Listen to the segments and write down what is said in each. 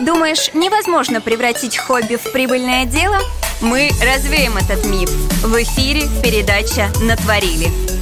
Думаешь, невозможно превратить хобби в прибыльное дело? Мы развеем этот миф. В эфире передача «Натворили».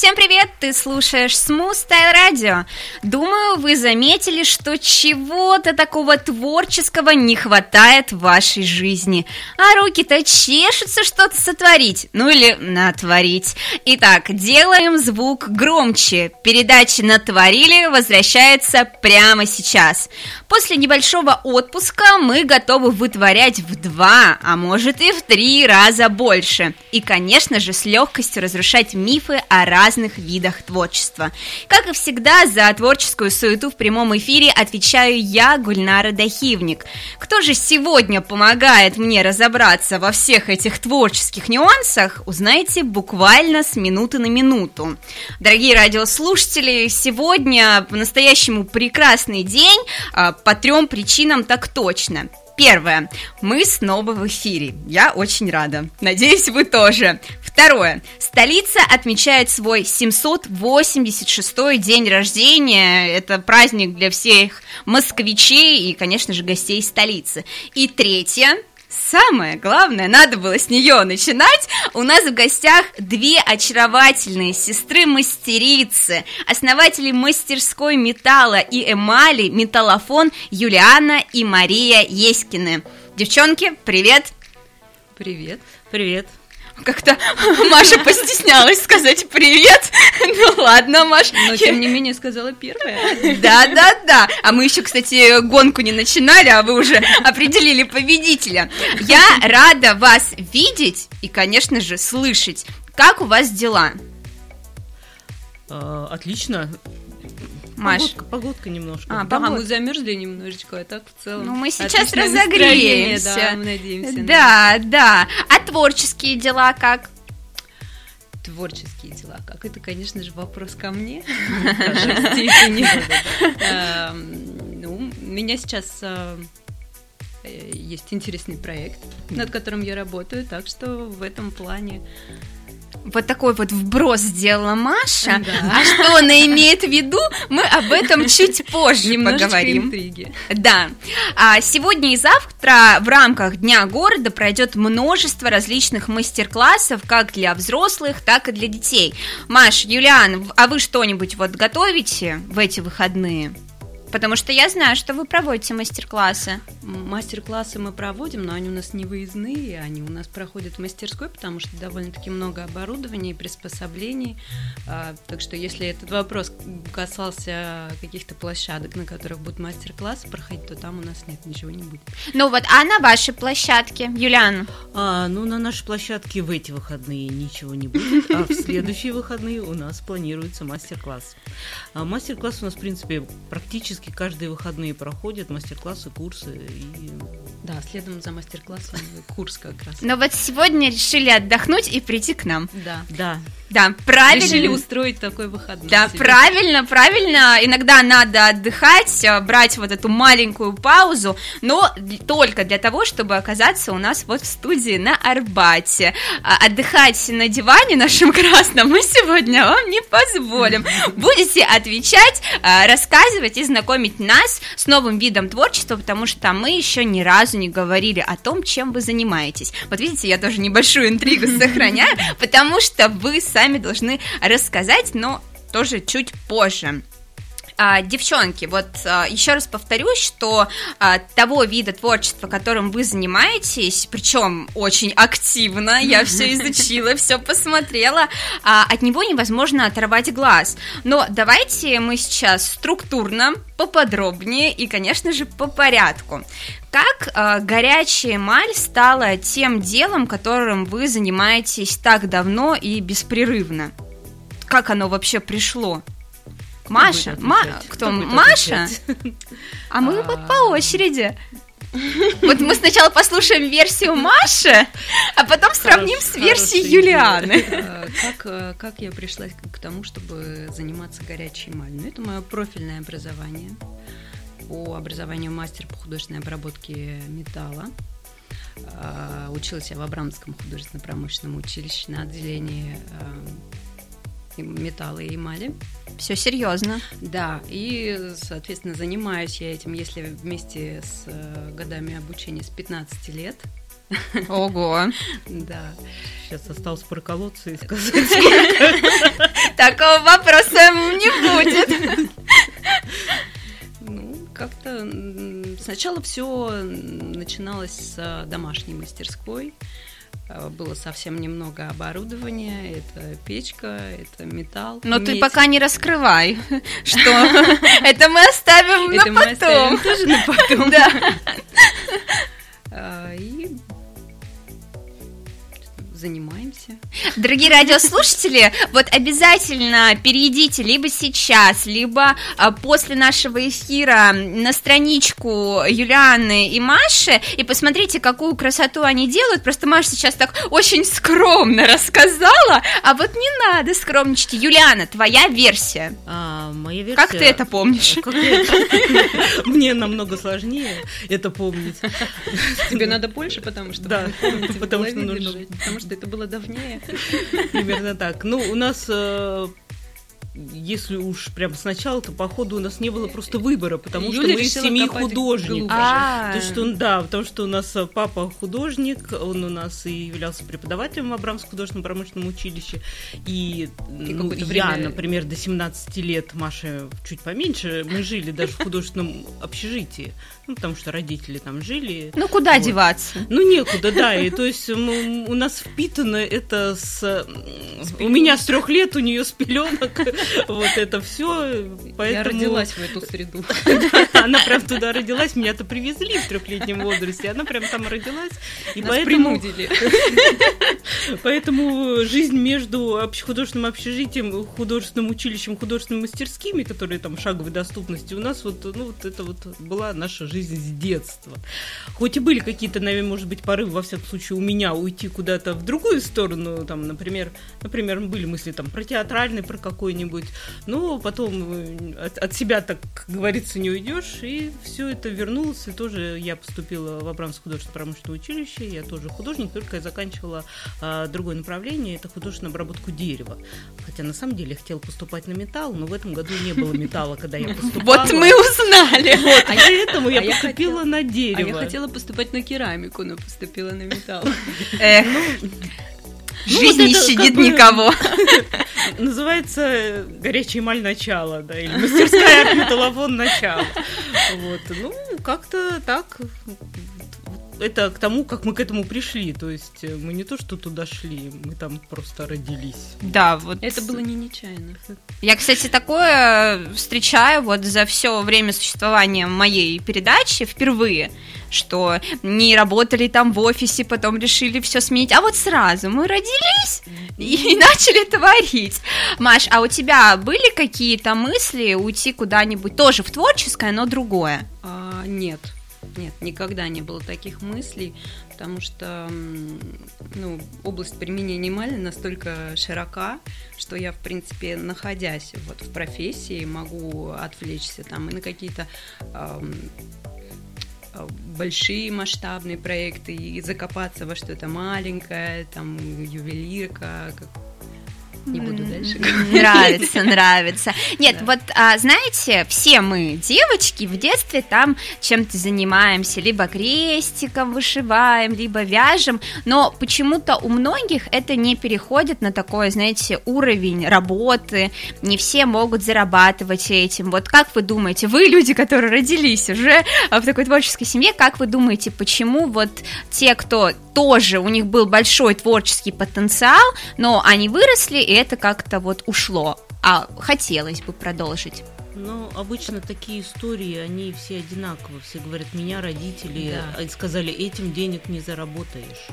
Всем привет! Ты слушаешь Smooth Style Radio. Думаю, вы заметили, что чего-то такого творческого не хватает в вашей жизни. А руки-то чешутся что-то сотворить, ну или натворить. Итак, делаем звук громче. Передача «Натворили» возвращается прямо сейчас. После небольшого отпуска мы готовы вытворять в два, а может и в три раза больше. И, конечно же, с легкостью разрушать мифы о разных видах творчества. Как и всегда, за творческую суету в прямом эфире отвечаю я, Гульнара Дахивник. Кто же сегодня помогает мне разобраться во всех этих творческих нюансах, узнаете буквально с минуты на минуту. Дорогие радиослушатели, сегодня по-настоящему прекрасный день а, по трем причинам так точно. Первое. Мы снова в эфире. Я очень рада. Надеюсь, вы тоже. Второе. Столица отмечает свой 786-й день рождения. Это праздник для всех москвичей и, конечно же, гостей столицы. И третье самое главное, надо было с нее начинать. У нас в гостях две очаровательные сестры-мастерицы, основатели мастерской металла и эмали «Металлофон» Юлиана и Мария Еськины. Девчонки, привет! Привет. Привет. Как-то Маша постеснялась сказать привет. Ну ладно, Маш. Но тем не менее сказала первая. Да, да, да. А мы еще, кстати, гонку не начинали, а вы уже определили победителя. Я рада вас видеть и, конечно же, слышать. Как у вас дела? А, отлично. Маш. Погодка, погодка немножко. А, да, погода. мы замерзли немножечко, а так в целом. Ну, мы сейчас разогреемся. Да, мы надеемся. на Да, да. А творческие дела как? Творческие дела. Как это, конечно же, вопрос ко мне. Эм, Ну, у меня сейчас э, э, есть интересный проект, над которым я работаю, так что в этом плане Вот такой вот вброс сделала Маша. Да. А что она имеет в виду, мы об этом чуть позже немножечко поговорим. интриги. Да. А сегодня и завтра в рамках Дня города пройдет множество различных мастер-классов, как для взрослых, так и для детей. Маш, Юлиан, а вы что-нибудь вот готовите в эти выходные? Потому что я знаю, что вы проводите мастер-классы. Мастер-классы мы проводим, но они у нас не выездные, они у нас проходят в мастерской, потому что довольно-таки много оборудования и приспособлений. А, Так что если этот вопрос касался каких-то площадок, на которых будут мастер-классы проходить, то там у нас нет, ничего не будет. Ну вот, а на вашей площадке, Юлиан? А, ну, на нашей площадке в эти выходные ничего не будет, а в следующие выходные у нас планируется мастер-класс. А мастер-класс у нас, в принципе, практически каждые выходные проходят, мастер-классы, курсы. И... Да, следом за мастер-классом курс как раз. Но вот сегодня решили отдохнуть и прийти к нам. Да. Да, Да, правильно. Решили устроить такой выходной. Да, себе. правильно, правильно. Иногда надо отдыхать, э, брать вот эту маленькую паузу, но только для того, чтобы оказаться у нас вот в студии на Арбате. А Отдыхать на диване нашем красном мы сегодня вам не позволим. Будете отвечать, э, рассказывать и знакомить нас с новым видом творчества, потому что мы еще ни разу не говорили о том, чем вы занимаетесь. Вот видите, я тоже небольшую интригу сохраняю, потому что вы сами должны рассказать, но тоже чуть позже. А, девчонки, вот а, еще раз повторюсь, что а, того вида творчества, которым вы занимаетесь, причем очень активно, я все изучила, все посмотрела, а, от него невозможно оторвать глаз. Но давайте мы сейчас структурно, поподробнее и, конечно же, по порядку. Как а, горячая эмаль стала тем делом, которым вы занимаетесь так давно и беспрерывно? Как оно вообще пришло? Маша, Ма- кто? будет Маша? А мы А. вот по очереди. Вот мы сначала послушаем версию Маши, а потом сравним с версией Юлианы. А, Как, э, как я пришла к тому, чтобы заниматься горячей эмалью? Ну, это мое профильное образование. По образованию мастер по художественной обработке металла. А, Училась я в Абрамском художественно-промышленном училище на отделении э, и металла и эмали. Все серьезно. Да, и, соответственно, занимаюсь я этим, если вместе с э, годами обучения с 15 лет. Ого. Да. Сейчас осталось проколоться и сказать. Такого вопроса не будет. Ну, как-то сначала все начиналось с домашней мастерской. Э, Было совсем немного оборудования. Это печка, это металл. Но ты медь. пока не раскрывай, что это мы оставим Это на мы оставим потом. тоже на потом. Да. А, И занимаемся. Дорогие радиослушатели, вот обязательно перейдите либо сейчас, либо а, после нашего эфира на страничку Юлианы и Маши и посмотрите, какую красоту они делают. Просто Маша сейчас так очень скромно рассказала, а вот не надо скромничать. Юлиана, твоя версия. А, моя версия... Как ты это помнишь? Мне намного сложнее это помнить. Тебе надо больше, потому что Да, потому что нужно- потому что это было давнее. Примерно так. Ну, у нас, э, если уж прям сначала, то походу у нас не было просто выбора, потому что Юля мы из семьи художников. А, То, что, да, потому что у нас э, папа художник, он у нас и являлся преподавателем в Абрамском художественном промышленном училище. И, ну, какое-то я, время- например, до 17 лет, Маша чуть поменьше, мы жили даже в художественном общежитии. Ну, потому что родители там жили. Ну куда Вот. деваться? Ну, некуда, да. И то есть м, у нас впитано это с... м, У меня с трех лет, у нее с пеленок. Вот это все. Я Поэтому родилась в эту среду. она прям туда родилась. Меня-то привезли в трехлетнем возрасте. Она прям там родилась. И Нас поэтому, принудили. поэтому жизнь между художественным общежитием, художественным училищем, художественными мастерскими, которые там шаговой доступности, у нас вот, ну, вот это вот была наша жизнь с детства. Хоть и были какие-то, наверное, может быть, порывы, во всяком случае, у меня уйти куда-то в другую сторону, там, например, например, были мысли там про театральный, про какой-нибудь, но потом э, от, от себя, так как говорится, не уйдешь, и все это вернулось, и тоже я поступила в Абрамское художественное промышленное училище, я тоже художник, только я заканчивала а, другое направление, это художественную обработку дерева. Хотя на самом деле я хотела поступать на металл, но в этом году не было металла, когда я поступала. Вот мы узнали. Вот, а поэтому я я поступила хотела- на А дерево. я хотела поступать на керамику, но поступила на металл. Эх, Ну, Жизнь вот не щадит бы- никого. Называется э, «Горячая эмаль начала», да, или «Мастерская арт-металлофон начала». Вот, ну, как-то так. Это к тому, как мы к этому пришли. То есть э, мы не то, что туда шли, мы там просто родились. Да, вот. Это было не нечаянно. Я, кстати, такое встречаю вот за все время существования моей передачи впервые, что не работали там в офисе, потом решили все сменить, а вот сразу мы родились и начали творить. Маш, а у тебя были какие-то мысли уйти куда-нибудь тоже в творческое, но другое? А, нет, нет, никогда не было таких мыслей, потому что ну, область применения эмали настолько широка, что я, в принципе, находясь вот в профессии, могу отвлечься там и на какие-то а, большие масштабные проекты и закопаться во что-то маленькое, там ювелирка, не буду дальше говорить. Нравится, нравится. Нет, Да. вот а, знаете, все мы девочки в детстве там чем-то занимаемся, либо крестиком вышиваем, либо вяжем, но почему-то у многих это не переходит на такой, знаете, уровень работы. Не все могут зарабатывать этим. Вот как вы думаете, вы люди, которые родились уже а, в такой творческой семье, как вы думаете, почему вот те, кто тоже у них был большой творческий потенциал, но они выросли, это как-то вот ушло. А хотелось бы продолжить. Но обычно такие истории, они все одинаковые. Все говорят, меня родители Да. э, сказали, этим денег не заработаешь.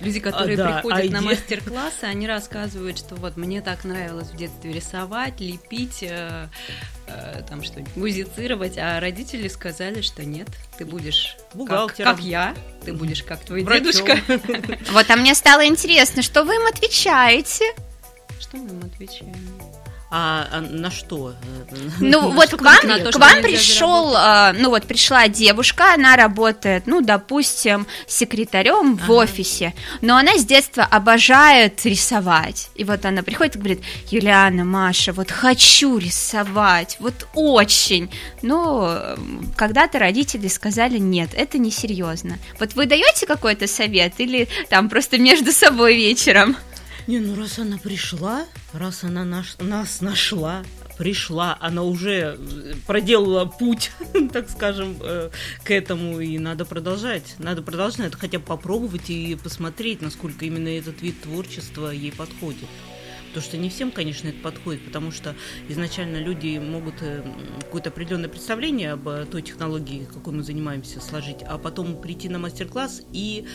Люди, которые А, да, приходят а на мастер-классы, они рассказывают, что вот мне так нравилось в детстве рисовать, лепить, э, э, там что-нибудь, музицировать, а родители сказали, что нет, ты будешь как, как я, ты будешь как твой Врачом. дедушка. Вот, а мне стало интересно, что вы им отвечаете? Что мы им отвечаем? А, а на что? Ну, на вот что к вам, конкретно? к вам пришел, а, ну вот пришла девушка, она работает, ну, допустим, секретарем в Ага. офисе, но она с детства обожает рисовать. И вот она приходит и говорит, Юлиана, Маша, вот хочу рисовать, вот очень. Но когда-то родители сказали, нет, это несерьезно. Вот вы даете какой-то совет или там просто между собой вечером? Не, ну раз она пришла, раз она наш, нас нашла, пришла, она уже э, проделала путь, так скажем, э, к этому, и надо продолжать. Надо продолжать, хотя бы попробовать и посмотреть, насколько именно этот вид творчества ей подходит. Потому что не всем, конечно, это подходит, потому что изначально люди могут э, какое-то определенное представление об той технологии, какой мы занимаемся, сложить, а потом прийти на мастер-класс и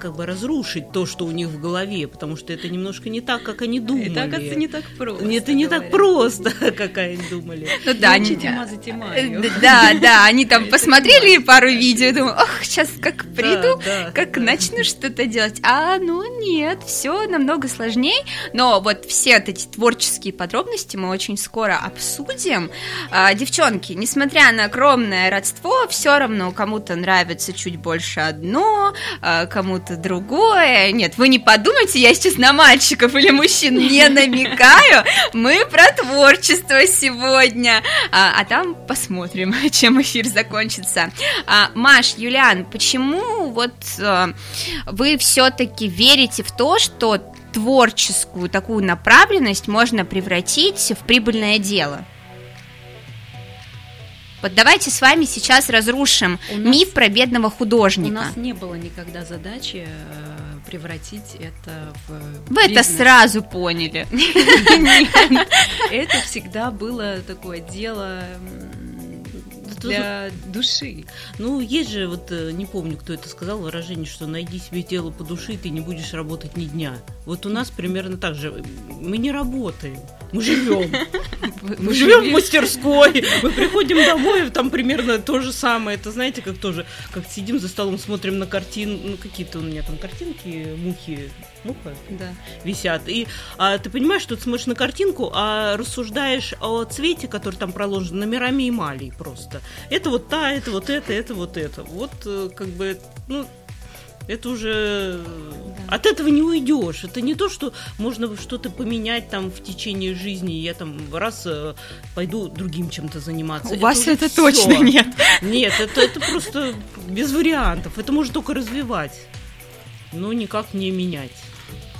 как бы разрушить то, что у них в голове, потому что это немножко не так, как они думали. Это, оказывается, не так просто. Это не так просто, как они думали. Ну да, они- мазать д- Да, да, они там Это посмотрели пару видео, и думаю, ох, сейчас как приду, как начну что-то делать. А, ну нет, все намного сложнее. Но вот все эти творческие подробности мы очень скоро обсудим. А, девчонки, несмотря на огромное родство, все равно кому-то нравится чуть больше одно, а, кому-то другое. Нет, вы не подумайте, я сейчас на мальчиков или мужчин не намекаю. Мы про творчество сегодня. А, а там посмотрим, чем эфир закончится. А, Маш, Юлиан, почему вот э, вы все-таки верите в то, что творческую такую направленность можно превратить в прибыльное дело? Вот давайте с вами сейчас разрушим У нас- миф про бедного У художника. нас не было никогда задачи э, превратить это в Вы это бизнес. сразу поняли. Это всегда было такое дело для души. Ну, есть же, вот э, не помню, кто это сказал, выражение, что найди себе дело по душе, и ты не будешь работать ни дня. Вот у нас примерно так же. Мы не работаем, мы живем. Мы живем в мастерской, мы приходим домой, там примерно то же самое. Это знаете, как тоже, как сидим за столом, смотрим на картин, ну какие-то у меня там картинки, мухи, муха Да. висят. И а, ты понимаешь, что ты смотришь на картинку, а рассуждаешь о цвете, который там проложен номерами эмалей просто. Это вот та, это вот это, это вот это. Вот э, как бы, ну, это уже Да. от этого не уйдешь. Это не то, что можно что-то поменять там в течение жизни. Я там раз э, пойду другим чем-то заниматься. У вас уже это всё. точно нет. Нет, это, это просто без вариантов. Это можно только развивать, но никак не менять.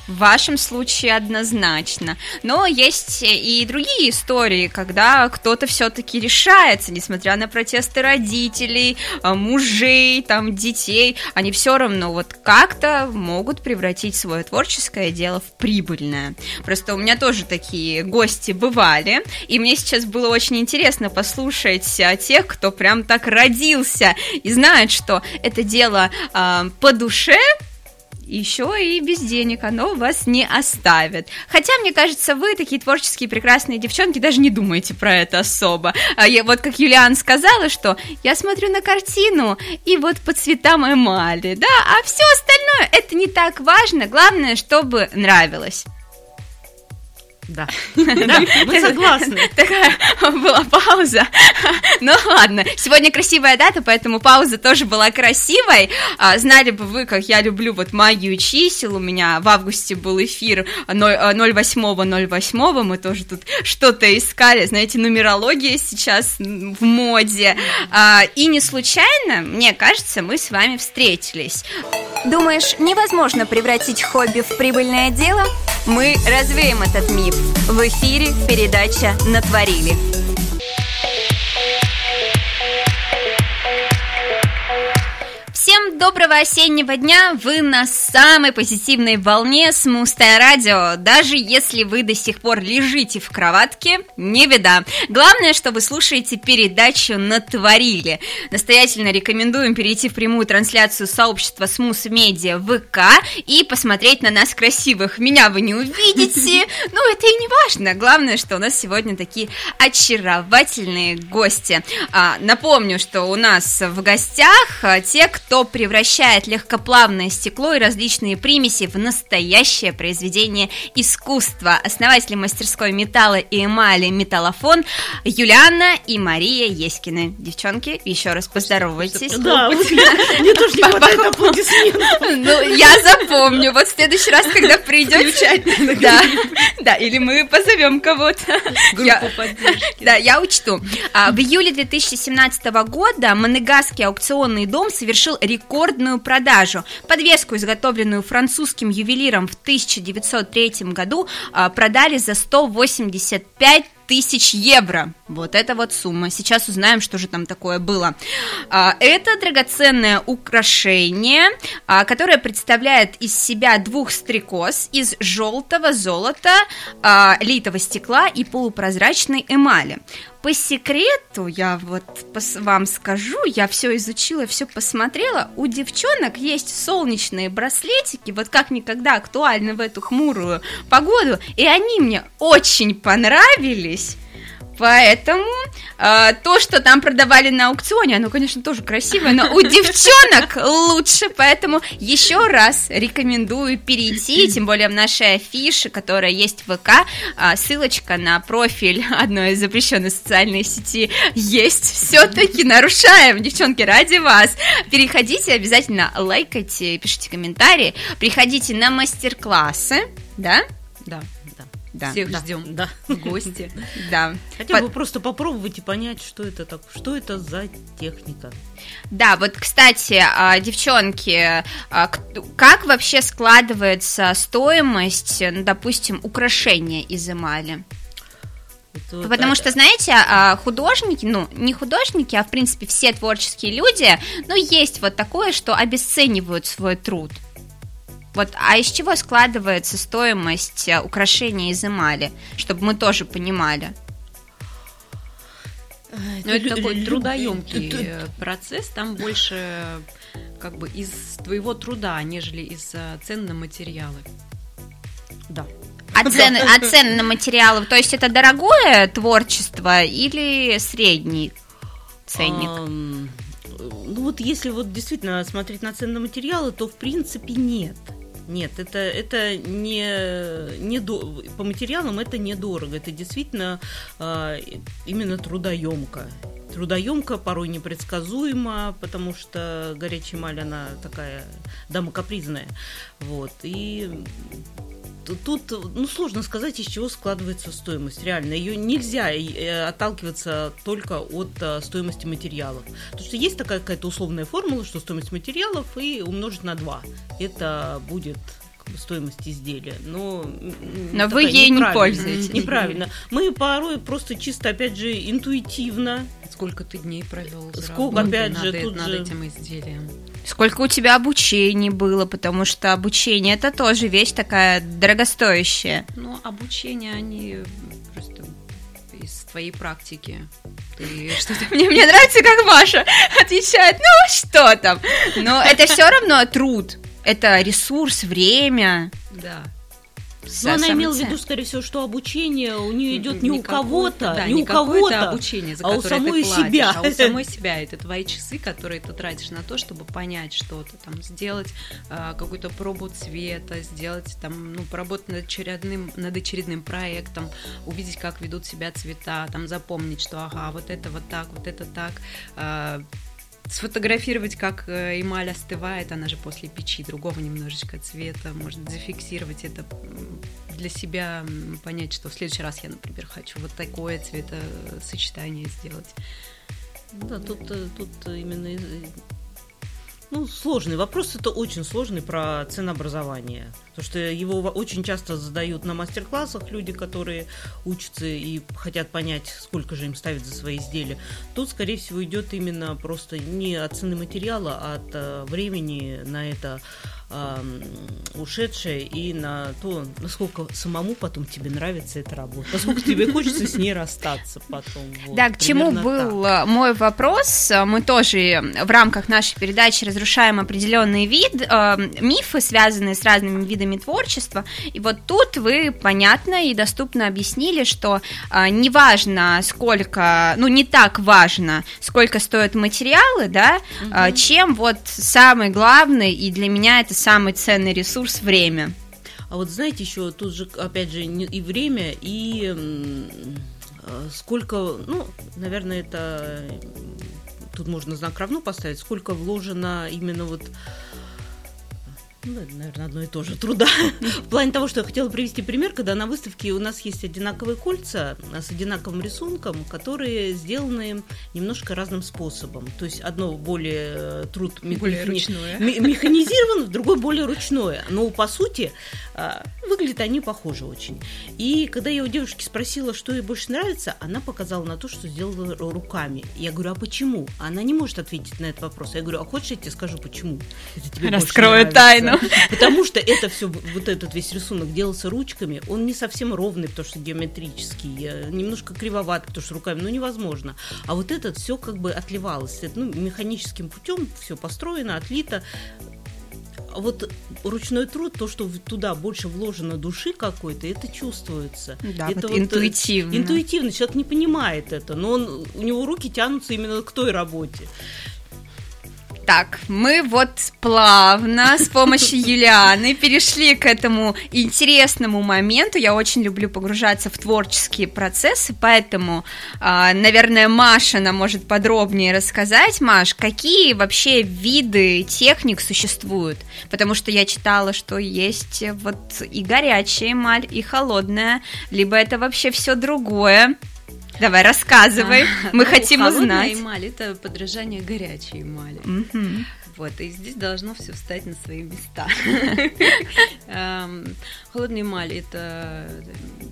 В вашем случае однозначно. Но есть и другие истории, когда кто-то все-таки решается, несмотря на протесты родителей, а, мужей, там, детей, они все равно вот как-то могут превратить свое творческое дело в прибыльное. Просто у меня тоже такие гости бывали, и мне сейчас было очень интересно послушать а, тех, кто прям так родился и знает, что это дело а, по душе, еще и без денег оно вас не оставит. Хотя, мне кажется, вы такие творческие прекрасные девчонки даже не думаете про это особо. А я, вот как Юлиан сказала, что я смотрю на картину и вот по цветам эмали, да, а все остальное это не так важно, главное, чтобы нравилось. Да, да, мы согласны. Такая была пауза. Ну ладно, сегодня красивая дата, поэтому пауза тоже была красивой. А, Знали бы вы, как я люблю вот магию чисел. У меня в августе был эфир 08.08. Мы тоже тут что-то искали. Знаете, нумерология сейчас в моде. А, И не случайно, мне кажется, мы с вами встретились. Думаешь, невозможно превратить хобби в прибыльное дело? Мы развеем этот миф. В эфире передача «Натворили». Всем доброго осеннего дня! Вы на самой позитивной волне с Мустая Радио. Даже если вы до сих пор лежите в кроватке, не беда. Главное, что вы слушаете передачу «Натворили». Настоятельно рекомендуем перейти в прямую трансляцию сообщества Смус Медиа ВК и посмотреть на нас красивых. Меня вы не увидите, но это и не важно. Главное, что у нас сегодня такие очаровательные гости. А, напомню, что у нас в гостях а, те, кто превратил превращает легкоплавное стекло и различные примеси в настоящее произведение искусства. Основатели мастерской металла и эмали «Металлофон» Юлиана и Мария Еськины. Девчонки, еще раз поздоровайтесь. Да, мне тоже не хватает аплодисментов. Ну, я запомню. Вот в следующий раз, когда придете... Да, да, или мы позовем кого-то. Группу поддержки. Да, я учту. А, В июле 2017 года Монегасский аукционный дом совершил рекордную продажу. Подвеску, изготовленную французским ювелиром в 1903 году, а, продали за 185 тысяч евро. Вот это вот сумма. Сейчас узнаем, что же там такое было. А, Это драгоценное украшение, а, которое представляет из себя двух стрекоз из желтого золота, а, литого стекла и полупрозрачной эмали. По секрету, я вот вам скажу, я все изучила, все посмотрела. У девчонок есть солнечные браслетики, вот как никогда актуальны в эту хмурую погоду, и они мне очень понравились. Поэтому э, то, что там продавали на аукционе, оно, конечно, тоже красивое, но у девчонок лучше, поэтому еще раз рекомендую перейти, тем более в нашей афише, которая есть в ВК, а, ссылочка на профиль одной из запрещенной социальной сети есть. Все-таки нарушаем, девчонки, ради вас. Переходите, обязательно лайкайте, пишите комментарии, приходите на мастер-классы, да? Да, Да. Всех Да, ждем Да. в гости. Да. Хотя бы просто попробовать и понять, что это так, что это за техника. Да, вот, кстати, а, девчонки, а, как вообще складывается стоимость, ну, допустим, украшения из эмали? Это вот, Потому а, что, знаете, а, художники, ну, не художники, а, в принципе, все творческие люди, ну, есть вот такое, что обесценивают свой труд. Вот, а из чего складывается стоимость а, украшения из эмали, чтобы мы тоже понимали? Ну, это такой трудоемкий э, процесс, там больше как бы из твоего труда, нежели из э, цен на материалы. Да. А цены, а цены на материалы, то есть это дорогое творчество или средний ценник? Ну вот если вот действительно смотреть на цены на материалы, то в принципе нет. Нет, это, это не, не до- по материалам это недорого, это действительно а, именно трудоемко. Трудоемко, порой непредсказуемо, потому что горячая эмаль, она такая дама капризная. Вот. И тут, ну, сложно сказать, из чего складывается стоимость. Реально, ее нельзя э, отталкиваться только от э, стоимости материалов. Потому что есть такая какая-то условная формула, что стоимость материалов и умножить на 2. Это будет стоимость изделия. Но, Но вы ей не пользуетесь. Неправильно. Мы порой просто чисто, опять же, интуитивно Сколько ты дней провел Сколько, работой опять же, над, тут над же- этим изделием? Сколько у тебя обучений было, потому что обучение это тоже вещь такая дорогостоящая. Ну, обучение, они просто из твоей практики. Ты что-то Мне, мне нравится, как Маша отвечает, ну что там. Но это все равно труд. Это ресурс, время. Да. Но она Самое имела в виду, скорее всего, что обучение у нее идет не, у кого-то, да, не у кого-то, обучение, за а у самой ты платишь, себя. а у самой себя. Это твои часы, которые ты тратишь на то, чтобы понять что-то, там, сделать а, какую-то пробу цвета, сделать, там, ну, поработать над очередным, над очередным проектом, увидеть, как ведут себя цвета, там, запомнить, что, ага, вот это вот так, вот это так, а, сфотографировать, как э, эмаль остывает, она же после печи другого немножечко цвета, может зафиксировать это для себя, понять, что в следующий раз я, например, хочу вот такое цветосочетание сделать. Да, тут, э, тут именно сложный вопрос, это очень сложный про ценообразование. Потому что его очень часто задают на мастер-классах люди, которые учатся и хотят понять, сколько же им ставить за свои изделия. Тут, скорее всего, идет именно просто не от цены материала, а от э, времени на это, ушедшее и на то, насколько самому потом тебе нравится эта работа, насколько тебе хочется с ней расстаться потом. Вот, да, к чему был так. мой вопрос? Мы тоже в рамках нашей передачи разрушаем определенный вид, э, мифы, связанные с разными видами творчества, и вот тут вы понятно и доступно объяснили, что э, неважно, сколько, ну не так важно, сколько стоят материалы, да, угу. э, чем вот самый главный, и для меня это самый ценный ресурс время. А вот знаете, еще тут же, опять же, и время, и э, сколько, ну, наверное, это тут можно знак равно поставить, сколько вложено именно вот ну, наверное, одно и то же труда. В плане того, что я хотела привести пример, когда на выставке у нас есть одинаковые кольца с одинаковым рисунком, которые сделаны немножко разным способом. То есть одно более э, труд более механи... механизирован, другой более ручное. Но по сути а, выглядят они похожи очень. И когда я у девушки спросила, что ей больше нравится, она показала на то, что сделала руками. Я говорю, а почему? Она не может ответить на этот вопрос. Я говорю, а хочешь, я тебе скажу, почему? Это тебе Раскрою тайну. Потому что это все, вот этот весь рисунок делался ручками, он не совсем ровный, потому что геометрический, э, немножко кривоват, потому что руками, ну, невозможно. А вот этот все как бы отливалось, ну, механическим путем все построено, отлито, вот ручной труд, то, что туда больше вложено души какой-то, это чувствуется. Да, это вот вот интуитивно. Интуитивно, человек не понимает это, но он, у него руки тянутся именно к той работе. Так, мы вот плавно с помощью Юлианы перешли к этому интересному моменту. Я очень люблю погружаться в творческие процессы, поэтому, а, наверное, Маша нам может подробнее рассказать. Маш, какие вообще виды техник существуют? Потому что я читала, что есть вот и горячая эмаль, и холодная, либо это вообще все другое. Давай, рассказывай. А, Мы ну, хотим узнать. эмаль – это подражание горячей эмали. Угу. Вот, и здесь должно все встать на свои места. Эм, холодная эмаль – это,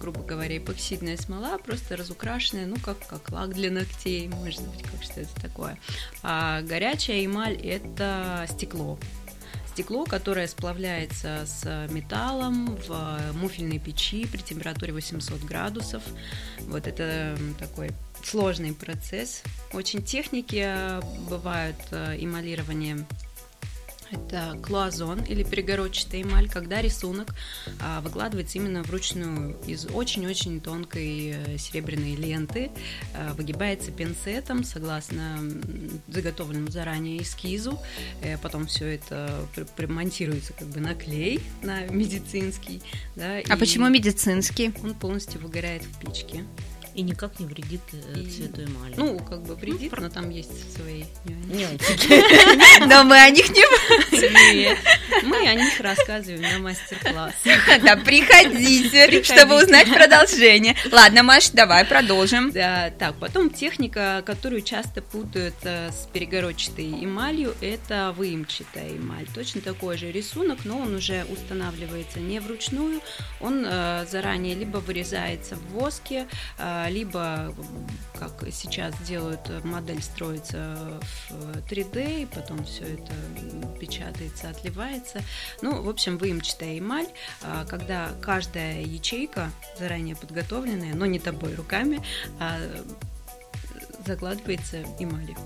грубо говоря, эпоксидная смола, просто разукрашенная, ну, как, как лак для ногтей, может быть, как что это такое. А горячая эмаль – это стекло стекло, которое сплавляется с металлом в муфельной печи при температуре 800 градусов. Вот это такой сложный процесс. Очень техники бывают э, эмалирования это клазон или перегородчатая эмаль, когда рисунок а, выкладывается именно вручную из очень-очень тонкой э, серебряной ленты, а, выгибается пинцетом согласно заготовленному заранее эскизу, э, потом все это примонтируется как бы на клей, на медицинский. Да, а почему медицинский? Он полностью выгорает в печке. И никак не вредит э, и, цвету эмали. Ну, как бы вредит, ну, но там есть свои нюансы. Но мы о них не мы о них рассказываем на мастер-классе. Да, приходите, чтобы узнать продолжение. Ладно, Маш, давай продолжим. Да, так, потом техника, которую часто путают э, с перегородчатой эмалью, это выемчатая эмаль. Точно такой же рисунок, но он уже устанавливается не вручную, он э, заранее либо вырезается в воске, либо, как сейчас делают, модель строится в 3D, и потом все это печатается, отливается. Ну, в общем, выемчатая эмаль, а, когда каждая ячейка заранее подготовленная, но не тобой руками, а закладывается эмалью.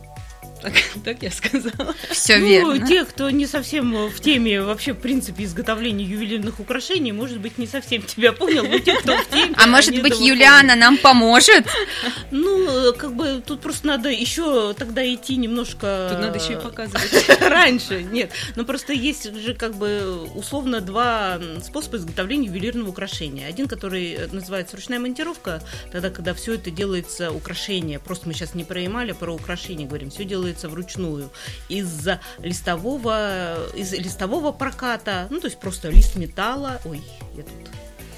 Так, так я сказала. Все ну, верно. Те, кто не совсем в теме вообще, в принципе, изготовления ювелирных украшений, может быть, не совсем тебя понял, но те, кто в теме... А может быть, Юлиана нам поможет? Ну, как бы тут просто надо еще тогда идти немножко... Тут надо еще и показывать. Раньше, нет. Но просто есть же как бы условно два способа изготовления ювелирного украшения. Один, который называется ручная монтировка, тогда, когда все это делается украшение. Просто мы сейчас не про эмаль, а про украшение говорим. Все делается делается вручную из листового, из листового проката, ну, то есть просто лист металла. Ой, я тут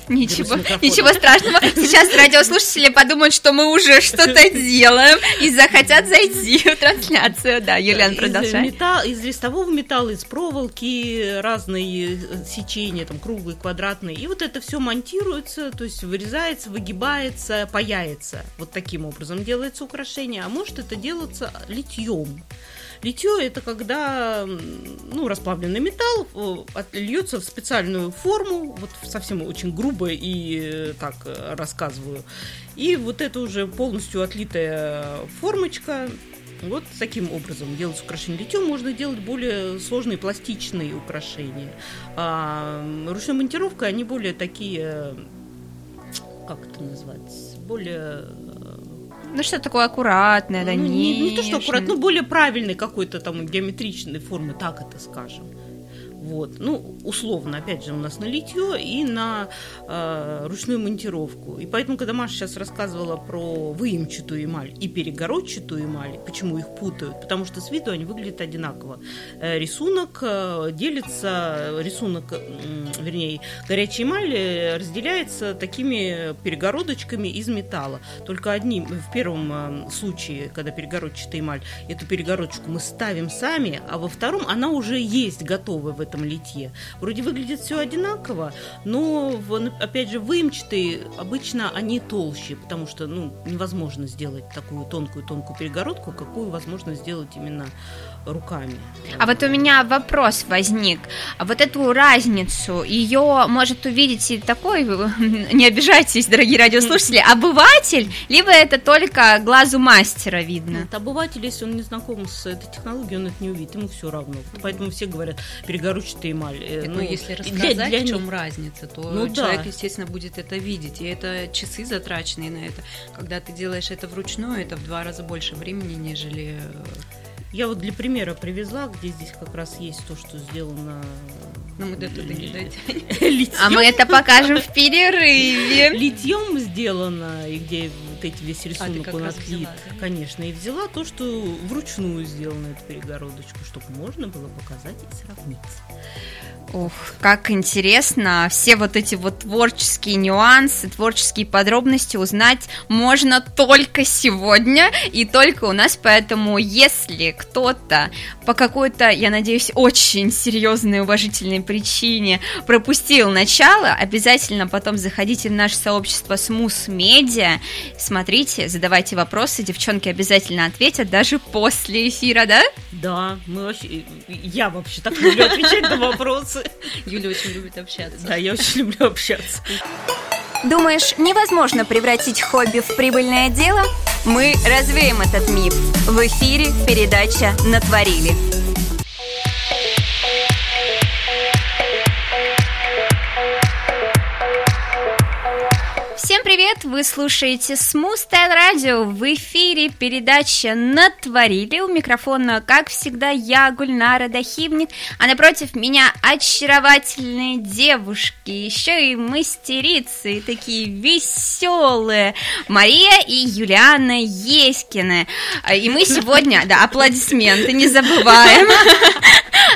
Ничего, ничего страшного. Сейчас радиослушатели подумают, что мы уже что-то делаем и захотят зайти в трансляцию. Да, Юлиан, продолжай. Из, металл, из листового металла, из проволоки, разные э, сечения, там круглые, квадратные. И вот это все монтируется, то есть вырезается, выгибается, паяется. Вот таким образом делается украшение. А может это делаться литьем Литье это когда ну, расплавленный металл льется в специальную форму, вот совсем очень грубо и э, так э, рассказываю. И вот это уже полностью отлитая формочка вот таким образом делать украшения. Литьем можно делать более сложные пластичные украшения. А ручной монтировкой они более такие, как это назвать, более ну, что такое аккуратное, да, ну, не, не то, что аккуратно, ну, более правильный какой-то там геометричной формы, так это скажем. Вот. Ну, условно, опять же, у нас на литье и на э, ручную монтировку. И поэтому, когда Маша сейчас рассказывала про выемчатую эмаль и перегородчатую эмаль, почему их путают? Потому что с виду они выглядят одинаково. Э, рисунок э, делится, рисунок, э, вернее, горячая эмаль разделяется такими перегородочками из металла. Только одним, в первом э, случае, когда перегородчатая эмаль, эту перегородочку мы ставим сами, а во втором она уже есть готовая в этом литье. Вроде выглядит все одинаково, но, в, опять же, выемчатые обычно они толще, потому что ну, невозможно сделать такую тонкую-тонкую перегородку, какую возможно сделать именно руками. А вот у меня вопрос возник. А вот эту разницу, ее может увидеть и такой, не обижайтесь, дорогие радиослушатели, обыватель, либо это только глазу мастера видно? Нет, обыватель, если он не знаком с этой технологией, он это не увидит, ему все равно. Поэтому все говорят, перегородчатая эмаль. Э, так, ну, если рассказать, для, для в чем них... разница, то ну, человек, да. естественно, будет это видеть. И это часы затраченные на это. Когда ты делаешь это вручную, это в два раза больше времени, нежели э, я вот для примера привезла, где здесь как раз есть то, что сделано но мы до туда не дотянем. А мы это покажем в перерыве. Литьем сделано, и где вот эти весь а, рисунок он отлит. Конечно, и взяла то, что вручную сделано, эту перегородочку, чтобы можно было показать и сравнить. Ух, как интересно. Все вот эти вот творческие нюансы, творческие подробности узнать можно только сегодня и только у нас. Поэтому, если кто-то по какой-то, я надеюсь, очень серьезной уважительной причине пропустил начало, обязательно потом заходите в наше сообщество Смус Медиа, смотрите, задавайте вопросы, девчонки обязательно ответят даже после эфира, да? Да, мы вообще, я вообще так люблю отвечать на вопросы. Юля очень любит общаться. Да, я очень люблю общаться. Думаешь, невозможно превратить хобби в прибыльное дело? Мы развеем этот миф. В эфире передача «Натворили». Всем привет! Вы слушаете Style Radio. В эфире передача «Натворили». У микрофона, как всегда, я, Гульнара Дахибник, а напротив меня очаровательные девушки, еще и мастерицы, такие веселые, Мария и Юлиана Еськины. И мы сегодня, да, аплодисменты, не забываем.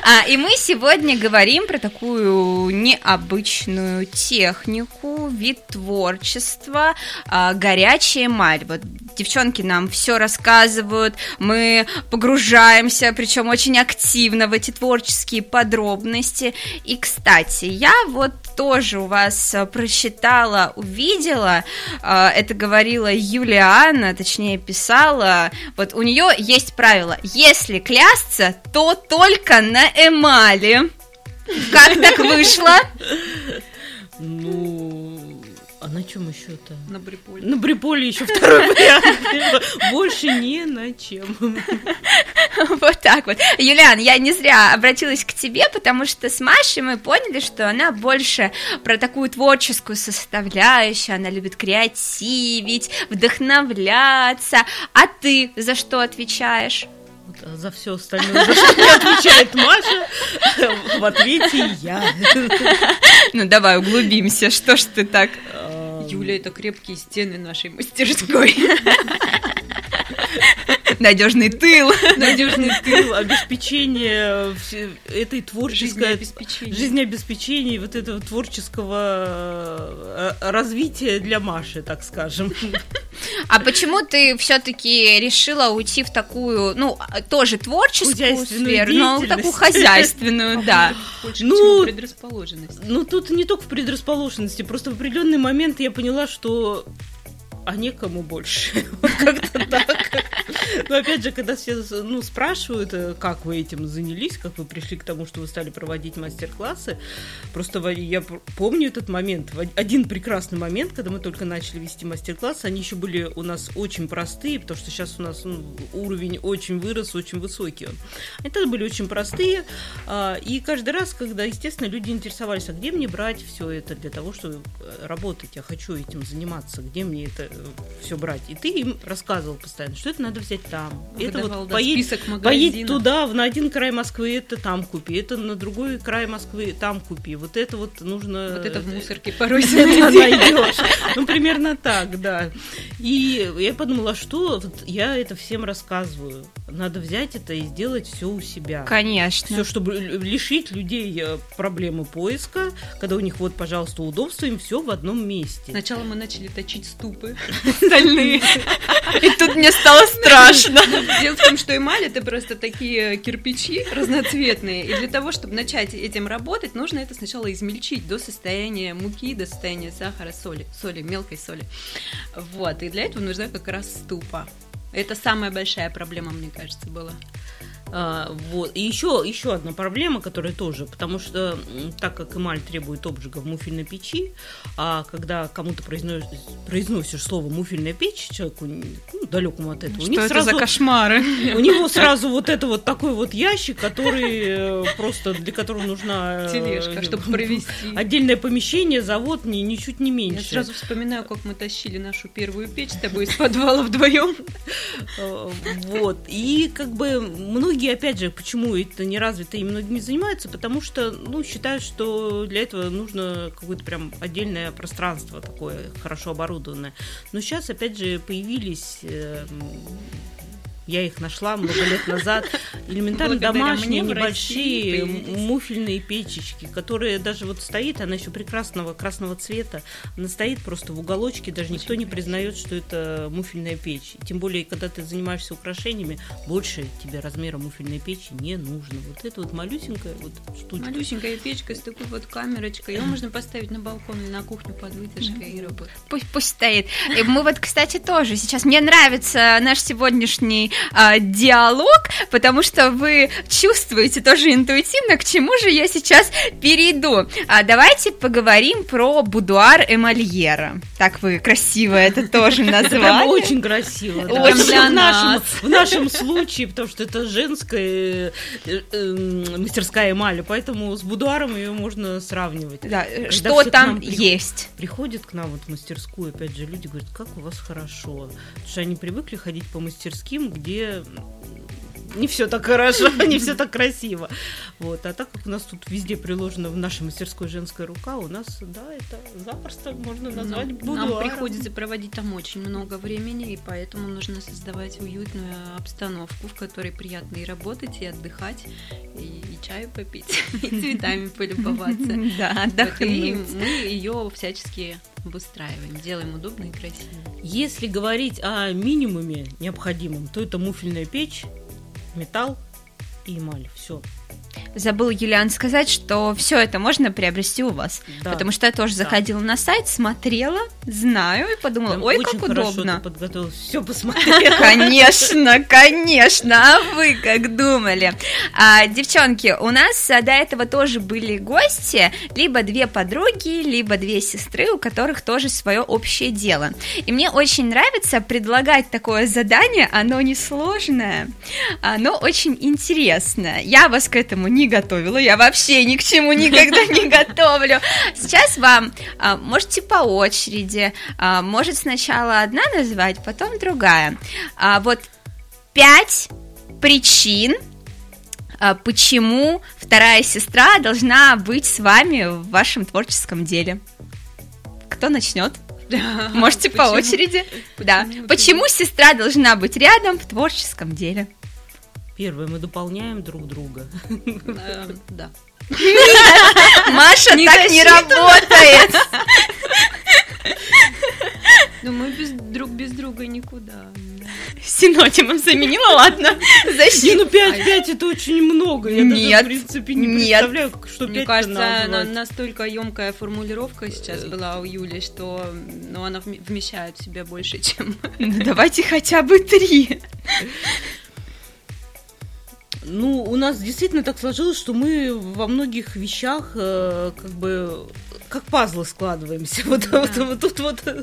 А, и мы сегодня говорим про такую необычную технику, вид творчества, а, горячая эмаль. Вот девчонки нам все рассказывают, мы погружаемся, причем очень активно в эти творческие подробности. И, кстати, я вот тоже у вас прочитала, увидела, а, это говорила Юлиана, точнее писала, вот у нее есть правило, если клясться, то только на эмали. Как так вышло? Ну, на чем еще-то? На бриполе. На бриполе еще второй вариант. Больше не на чем. Вот так вот. Юлиан, я не зря обратилась к тебе, потому что с Машей мы поняли, что она больше про такую творческую составляющую, она любит креативить, вдохновляться. А ты за что отвечаешь? за все остальное, за что не отвечает Маша, в ответе я. Ну давай углубимся, что ж ты так... Юля, это крепкие стены нашей мастерской. Надежный тыл. Надежный тыл, обеспечение этой творческой... Жизнеобеспечения. Жизнеобеспечения, вот этого творческого э, развития для Маши, так скажем. А почему ты все-таки решила уйти в такую, ну, тоже творческую сферу, но такую хозяйственную, да? ну, предрасположенность. Ну, тут не только в предрасположенности, просто в определенный момент я поняла, что а некому больше. Как-то так. Но опять же, когда все ну, спрашивают, э, как вы этим занялись, как вы пришли к тому, что вы стали проводить мастер-классы, просто я помню этот момент, один прекрасный момент, когда мы только начали вести мастер-классы, они еще были у нас очень простые, потому что сейчас у нас ну, уровень очень вырос, очень высокий. Они тогда были очень простые, а, и каждый раз, когда, естественно, люди интересовались, а где мне брать все это для того, чтобы э, работать, я хочу этим заниматься, где мне это э, все брать. И ты им рассказывал постоянно, что это надо взять там. Выдавал, это вот да, поедь, поедь туда, на один край Москвы, это там купи, это на другой край Москвы, там купи. Вот это вот нужно... Вот это в мусорке порой найдешь. Ну, примерно так, да. И я подумала, что вот я это всем рассказываю. Надо взять это и сделать все у себя. Конечно. Все, чтобы лишить людей э, проблемы поиска, когда у них вот, пожалуйста, удобство, им все в одном месте. Сначала мы начали точить ступы остальные. И тут мне стало страшно. Дело в том, что эмаль это просто такие кирпичи разноцветные. И для того, чтобы начать этим работать, нужно это сначала измельчить до состояния муки, до состояния сахара, соли, соли, мелкой соли. Вот. И для этого нужна как раз ступа. Это самая большая проблема, мне кажется, была. А, вот. И еще, еще одна проблема, которая тоже, потому что так как эмаль требует обжига в муфельной печи, а когда кому-то произносишь, произносишь слово муфельная печь, человеку ну, далекому от этого, что у них это сразу, за кошмары? У него сразу вот это вот такой вот ящик, который э, просто для которого нужна э, тележка, чтобы провести отдельное помещение, завод не ничуть не меньше. Я сразу вспоминаю, как мы тащили нашу первую печь с тобой из подвала вдвоем. Э, вот и как бы многие многие, опять же, почему это не развито и многими занимаются, потому что, ну, считают, что для этого нужно какое-то прям отдельное пространство такое, хорошо оборудованное. Но сейчас, опять же, появились э, я их нашла много лет назад. Элементарно домашние, небольшие муфельные печечки, которые даже вот стоит, она еще прекрасного красного цвета, она стоит просто в уголочке, даже никто не признает, что это муфельная печь. Тем более, когда ты занимаешься украшениями, больше тебе размера муфельной печи не нужно. Вот это вот малюсенькая вот штучка. Малюсенькая печка с такой вот камерочкой. Ее можно поставить на балкон или на кухню под вытяжкой и работать. Пусть, пусть стоит. И мы вот, кстати, тоже сейчас, мне нравится наш сегодняшний а, диалог, потому что вы чувствуете тоже интуитивно, к чему же я сейчас перейду. А, давайте поговорим про будуар Эмальера. Так вы красиво это тоже назвали. Очень красиво. В нашем, в нашем случае, потому что это женская э, э, мастерская эмали, поэтому с будуаром ее можно сравнивать. Да, что там есть? Приходят к нам вот в мастерскую, опять же, люди говорят, как у вас хорошо. Потому что они привыкли ходить по мастерским, где не все так хорошо, не все так красиво. Вот. А так как у нас тут везде приложена в нашей мастерской женская рука, у нас, да, это запросто можно назвать нам, будуаром. Нам приходится проводить там очень много времени, и поэтому нужно создавать уютную обстановку, в которой приятно и работать, и отдыхать, и, и чаю попить, и цветами полюбоваться. Да, отдохнуть. И мы ее всячески обустраиваем, делаем удобно и красиво. Если говорить о минимуме необходимом, то это муфельная печь, металл и эмаль. Все. Забыл Юлиан сказать, что все это можно приобрести у вас. Да. Потому что я тоже да. заходила на сайт, смотрела, знаю и подумала, Прям ой, очень как удобно. Ты все посмотрела. Конечно, конечно. А вы как думали? А, девчонки, у нас а, до этого тоже были гости, либо две подруги, либо две сестры, у которых тоже свое общее дело. И мне очень нравится предлагать такое задание, оно несложное, оно очень интересное. Я вас к этому не готовила, я вообще ни к чему никогда не готовлю. Сейчас вам а, можете по очереди, а, может сначала одна называть, потом другая. А, вот пять причин, почему вторая сестра должна быть с вами в вашем творческом деле. Кто начнет? Можете по очереди. Да. Почему сестра должна быть рядом в творческом деле? Первое, мы дополняем друг друга. Эм, да. Маша так не работает. Ну, мы без, друг без друга никуда. Синонимом заменила, ладно. Защита. ну 5, 5 это очень много. Я нет, даже, в принципе, не нет. представляю, что 5 Мне кажется, на, настолько емкая формулировка сейчас была у Юли, что ну, она вмещает в себя больше, чем... Ну, давайте хотя бы три. Ну, у нас действительно так сложилось, что мы во многих вещах э, как бы как пазлы складываемся. Вот, Да. вот, вот тут вот э,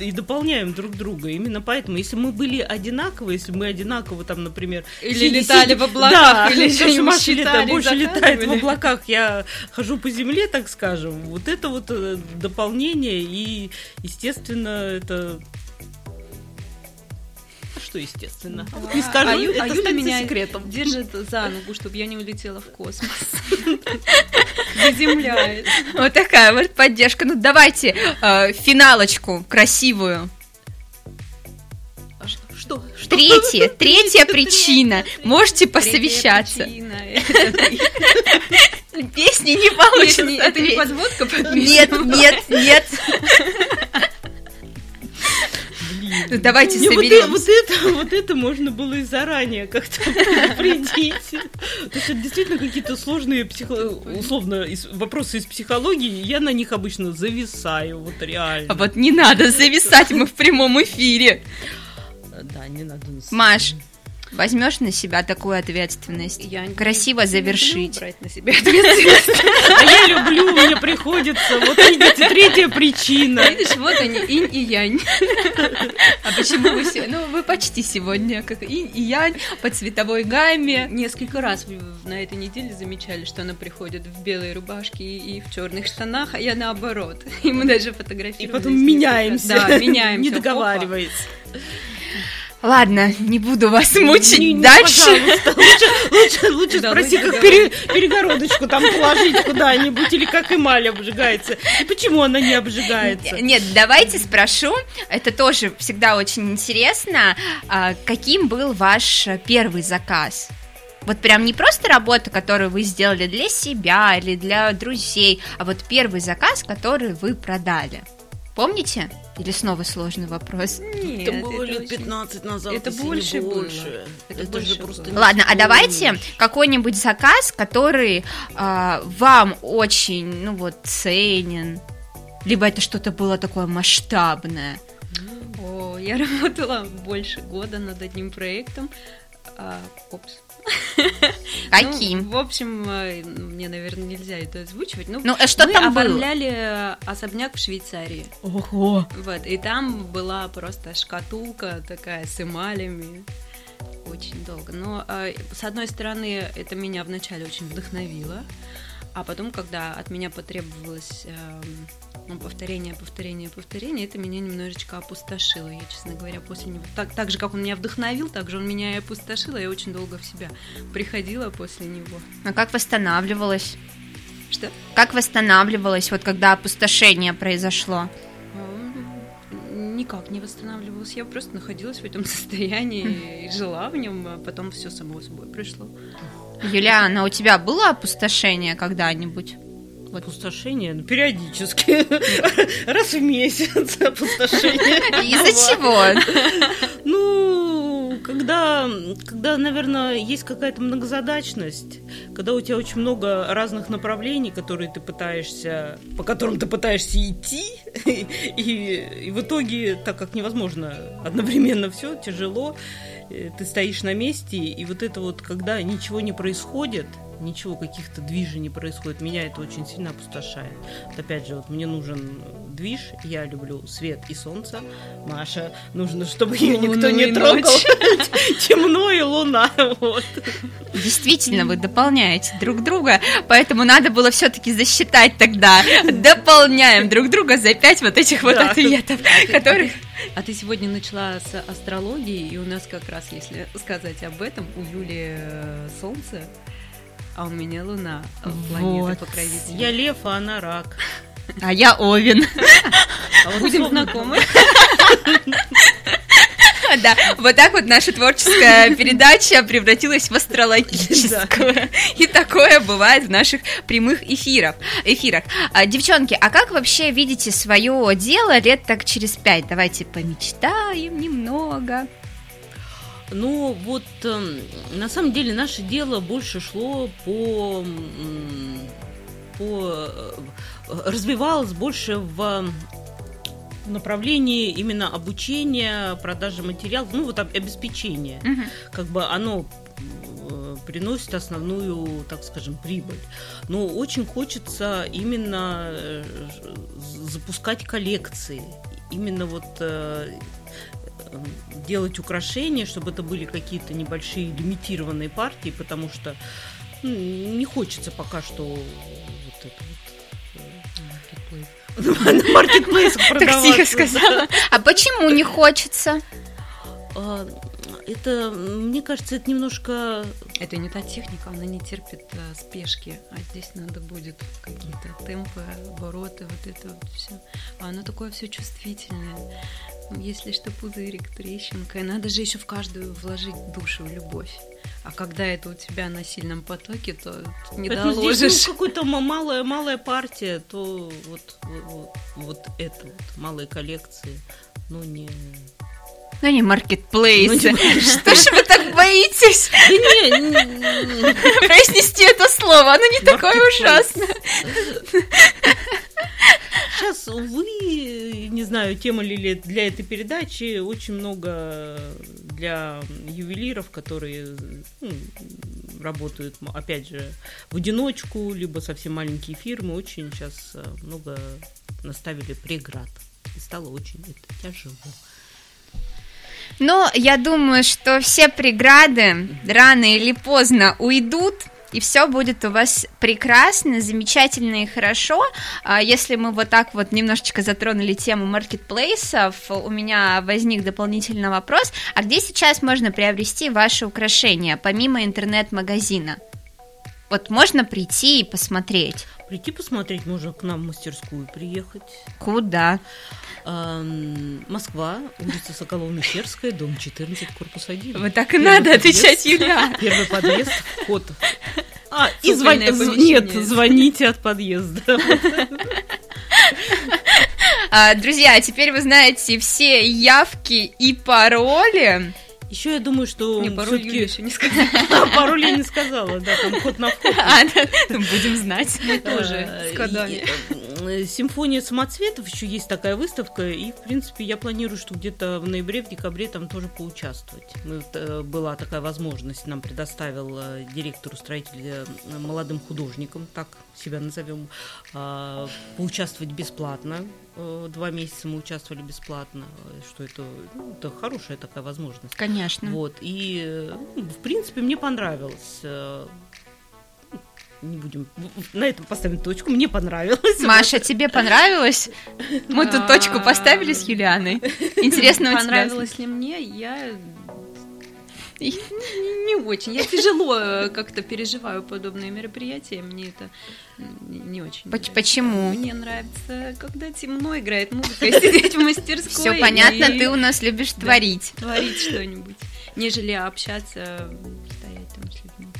и дополняем друг друга. Именно поэтому, если мы были одинаковы, если мы одинаково там, например, Или летали в облаках, да, или что что-нибудь Маша лета- считали, больше летает в облаках, я хожу по земле, так скажем. Вот это вот э, дополнение и, естественно, это что естественно? А не скажу, А Ю- это а Юля меня секретом. держит за ногу, чтобы я не улетела в космос. Заземляет. Вот такая вот поддержка. Ну, давайте э, финалочку красивую. Что? Что? Третья, третья причина. Можете Третья посовещаться. причина. Это Песни не получится. это не подводка под Нет, нет, нет. Давайте Не, вот, э- соберем. вот это, вот это можно было и заранее как-то предупредить. Потому что это действительно какие-то сложные психо- условно из- вопросы из психологии. Я на них обычно зависаю, вот реально. А вот не надо зависать, мы в прямом эфире. Да, не надо. Маш, возьмешь на себя такую ответственность? Я не- Красиво не завершить. люблю брать на себя ответственность. А я люблю, мне приходится. Вот видите, третья причина. Видишь, вот они, инь и янь. А почему вы все? Ну, вы почти сегодня, как инь и янь, по цветовой гамме. Несколько раз на этой неделе замечали, что она приходит в белой рубашке и в черных штанах, а я наоборот. И мы даже фотографировались. И потом меняемся. Да, меняемся. Не Опа. Ладно, не буду вас мучить Не- не, дальше. Лучше, лучше, лучше Да, спроси, как пере- перегородочку там положить куда-нибудь, или как эмаль обжигается. И почему она не обжигается? Нет, давайте спрошу. Это тоже всегда очень интересно. А, Каким был ваш первый заказ? Вот прям не просто работа, которую вы сделали для себя или для друзей, а вот первый заказ, который вы продали. Помните? Или снова сложный вопрос? Нет, это было лет очень- 15 назад. это больше больше. Это Это, больше же просто было. не Ладно, а давайте какой-нибудь заказ, который а, вам очень, ну вот, ценен. Либо это что-то было такое масштабное. О, я работала больше года над одним проектом. А, опс. Каким? Ну, в общем, э, мне, наверное, нельзя это озвучивать. Ну, Ну, а что мы там было? оформляли особняк в Швейцарии. Ого! Вот, и там была просто шкатулка такая с эмалями. Очень долго. Но, э, с одной стороны, это меня вначале очень вдохновило. А потом, когда от меня потребовалось эм, ну, повторение, повторение, повторение, это меня немножечко опустошило. Я, честно говоря, после него... Так, так же, как он меня вдохновил, так же он меня и опустошил. и Я очень долго в себя приходила после него. А как восстанавливалась? Что? Как восстанавливалась, вот когда опустошение произошло? Никак не восстанавливалась. Я просто находилась в этом состоянии и жила в нем, а потом все само собой пришло. Юлиана, у тебя было опустошение когда-нибудь? Опустошение, ну, периодически. Раз в месяц опустошение. Из-за чего? Ну, когда, когда, наверное, есть какая-то многозадачность, когда у тебя очень много разных направлений, которые ты пытаешься, по которым ты пытаешься идти, и, и в итоге, так как невозможно одновременно все, тяжело, э, ты стоишь на месте, и вот это вот, когда ничего не происходит, ничего, каких-то движений не происходит, меня это очень сильно опустошает. Вот опять же, вот мне нужен движ, я люблю свет и солнце, Маша, нужно, чтобы ее никто не трогал, темно и луна, вот. Действительно, вы дополняете друг друга, поэтому надо было все-таки засчитать тогда. Дополняем друг друга за пять вот этих вот ответов, которых... А ты сегодня начала с астрологии, и у нас как раз, если сказать об этом, у Юли э, Солнце, а у меня Луна, планета Вот. покровитель. Я лев, а она рак. А я Овен. А Будем знакомы. Да, вот так вот наша творческая передача превратилась в астрологическую. И такое бывает в наших прямых эфирах. эфирах. А, девчонки, а как вообще видите свое дело лет так через пять? Давайте помечтаем немного. Ну, вот эм, на самом деле наше дело больше шло по, по э, развивалось больше в в направлении именно обучения, продажи материалов, ну вот обеспечения. Угу. Как бы оно э, приносит основную, так скажем, прибыль. Но очень хочется именно э, запускать коллекции, именно вот делать украшения, чтобы это были какие-то небольшие лимитированные партии, потому что ну, не хочется пока что вот это вот на маркетплейсах продавать. Так тихо сказала. А почему не хочется? Это, мне кажется, это немножко... Это не та техника, она не терпит а, спешки, а здесь надо будет какие-то темпы, обороты, вот это вот все. А оно такое все чувствительное. Если что, пузырик, трещинка. И надо же еще в каждую вложить душу, любовь. А когда это у тебя на сильном потоке, то не Поэтому доложишь. Здесь, ну, какая-то малая, малая партия, то вот, вот, вот это вот, малые коллекции, ну не... Ну не маркетплейсы. Ну, Что ж вы так боитесь? Не, Произнести это слово, оно не такое ужасное. Сейчас, увы, не знаю, тема ли для этой передачи, очень много для ювелиров, которые ну, работают, опять же, в одиночку, либо совсем маленькие фирмы, очень сейчас э, много наставили преград. И стало очень это тяжело. Но я думаю, что все преграды рано или поздно уйдут, и все будет у вас прекрасно, замечательно и хорошо. А если мы вот так вот немножечко затронули тему маркетплейсов, у меня возник дополнительный вопрос, а где сейчас можно приобрести ваши украшения, помимо интернет-магазина? Вот можно прийти и посмотреть. Прийти посмотреть можно к нам в мастерскую приехать. Куда? Москва, улица Соколовна-Серская, дом 14, корпус 1. Вот так и Первый надо подъезд, отвечать, Юля. Первый подъезд, вход. А, и звон... Нет, звоните от подъезда. А, друзья, теперь вы знаете все явки и пароли. Еще я думаю, что не, пароль Юля еще не сказала. пароль я не сказала, да, там ход на вход. А, будем знать. Мы тоже с кодами. Э, симфония самоцветов еще есть такая выставка, и, в принципе, я планирую, что где-то в ноябре, в декабре там тоже поучаствовать. Мы, э, была такая возможность, нам предоставил э, директор устроителя молодым художникам, так себя назовем, а, поучаствовать бесплатно. Два месяца мы участвовали бесплатно, что это, ну, это хорошая такая возможность. Конечно. Вот, и, ну, в принципе, мне понравилось не будем на этом поставим точку. Мне понравилось. Маша, тебе понравилось? Мы тут точку поставили с Юлианой. Интересно, понравилось ли мне? Я не очень. Я тяжело э, как-то переживаю подобные мероприятия. Мне это не очень. Почему? Мне нравится, когда темно играет музыка, сидеть в мастерской. Все понятно, ты у нас любишь творить. Творить что-нибудь, нежели общаться, стоять там с людьми.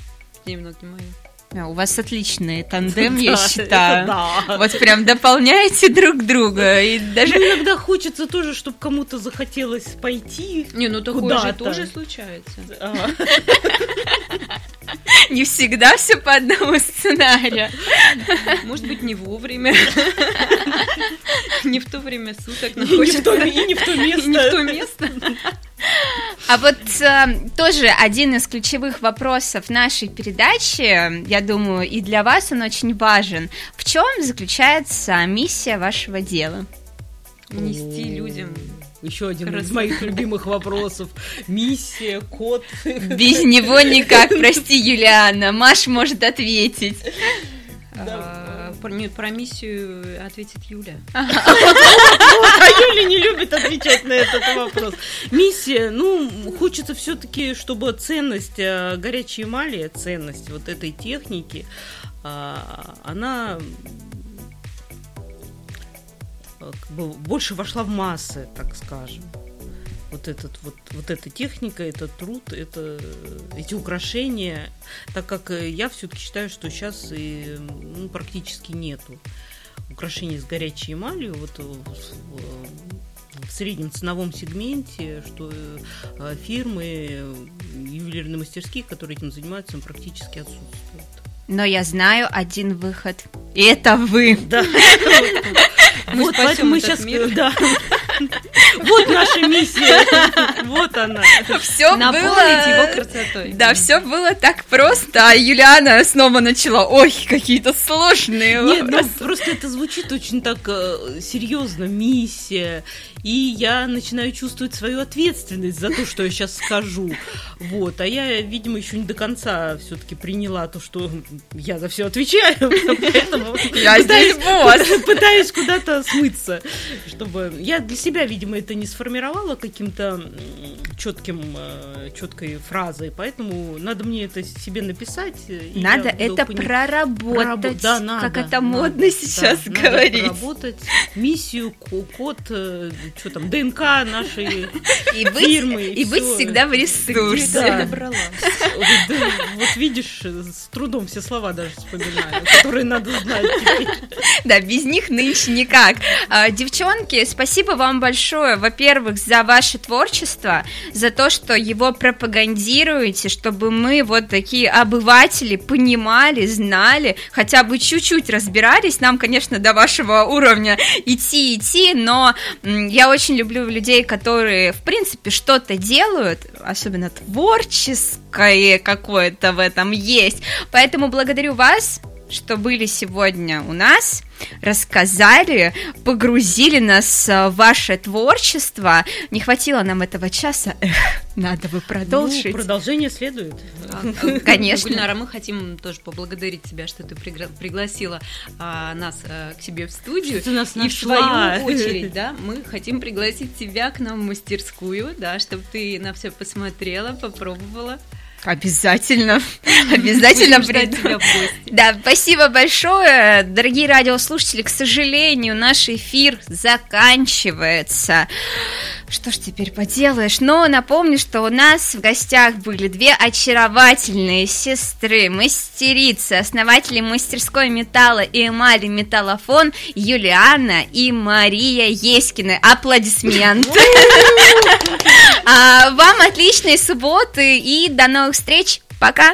Немного не мое. А, у вас отличный тандем, я считаю. Да. Вот прям дополняете друг друга. И даже... Ну, иногда хочется тоже, чтобы кому-то захотелось пойти Не, ну такое же тоже случается. Не всегда все по одному сценарию. Может быть, не вовремя. Не в то время суток находится. И не в то место. Не в то место. А вот э, тоже один из ключевых вопросов нашей передачи, я думаю, и для вас он очень важен. В чем заключается миссия вашего дела? Нести людям еще один из моих любимых вопросов. Миссия, код. Без него никак, прости, Юлиана. Маш может ответить. А, про, про миссию ответит Юля. А Юля не любит отвечать на этот вопрос. Миссия, ну, хочется все-таки, чтобы ценность э, горячей эмали, ценность вот этой техники, а, она как бы больше вошла в массы, так скажем вот, этот, вот, вот эта техника, этот труд, это, эти украшения, так как э, я все-таки считаю, что сейчас и, ну, практически нету украшений с горячей эмалью вот, в, среднем ценовом сегменте, что э, фирмы, ювелирные мастерские, которые этим занимаются, практически отсутствуют. Но я знаю один выход. И это вы. Да. Вот, поэтому мы сейчас... Да. Вот наша миссия. Вот она. Все Наполнить было... его красотой. Да, все было так просто, а Юлиана снова начала, ой, какие-то сложные Нет, ну просто это звучит очень так э, серьезно, миссия. И я начинаю чувствовать свою ответственность за то, что я сейчас скажу. Вот. А я, видимо, еще не до конца все-таки приняла то, что я за все отвечаю. Поэтому Я здесь босс. пытаюсь куда-то смыться, чтобы я для себя, видимо, это не сформировала каким-то четким, четкой фразой, поэтому надо мне это себе написать. и я Надо это пони- проработать, Прорабо- да, надо, как это надо, модно да, сейчас надо говорить. проработать миссию, ко- код, что там, ДНК нашей И быть, фирмы. и быть всегда в ресурсе. Да. Вот, да, вот видишь, с трудом все слова даже вспоминаю, которые надо знать теперь. Да, без них нынче никак. А, Девчонки, спасибо вам большое, во-первых, за ваше творчество, за то, что его пропагандируете, чтобы мы вот такие обыватели понимали, знали, хотя бы чуть-чуть разбирались. Нам, конечно, до вашего уровня идти, идти, но я очень люблю людей, которые, в принципе, что-то делают, особенно творческое какое-то в этом есть. Поэтому благодарю вас, что были сегодня у нас, рассказали, погрузили нас э, в ваше творчество. Не хватило нам этого часа. Эх, надо бы продолжить. Ну, продолжение следует. Конечно. Гульнара, мы хотим тоже поблагодарить тебя, что ты пригласила а, нас а, к себе в студию. Что ты нас И в свою очередь, да, мы хотим пригласить тебя к нам в мастерскую, да, чтобы ты на все посмотрела, попробовала. Обязательно, обязательно приду. Да, спасибо большое, дорогие радиослушатели. К сожалению, наш эфир заканчивается. Что ж теперь поделаешь? Но напомню, что у нас в гостях были две очаровательные сестры, мастерицы, основатели мастерской металла и эмали металлофон Юлиана и Мария Еськины. Аплодисменты. А, Вам отличной субботы и до новых встреч. Пока.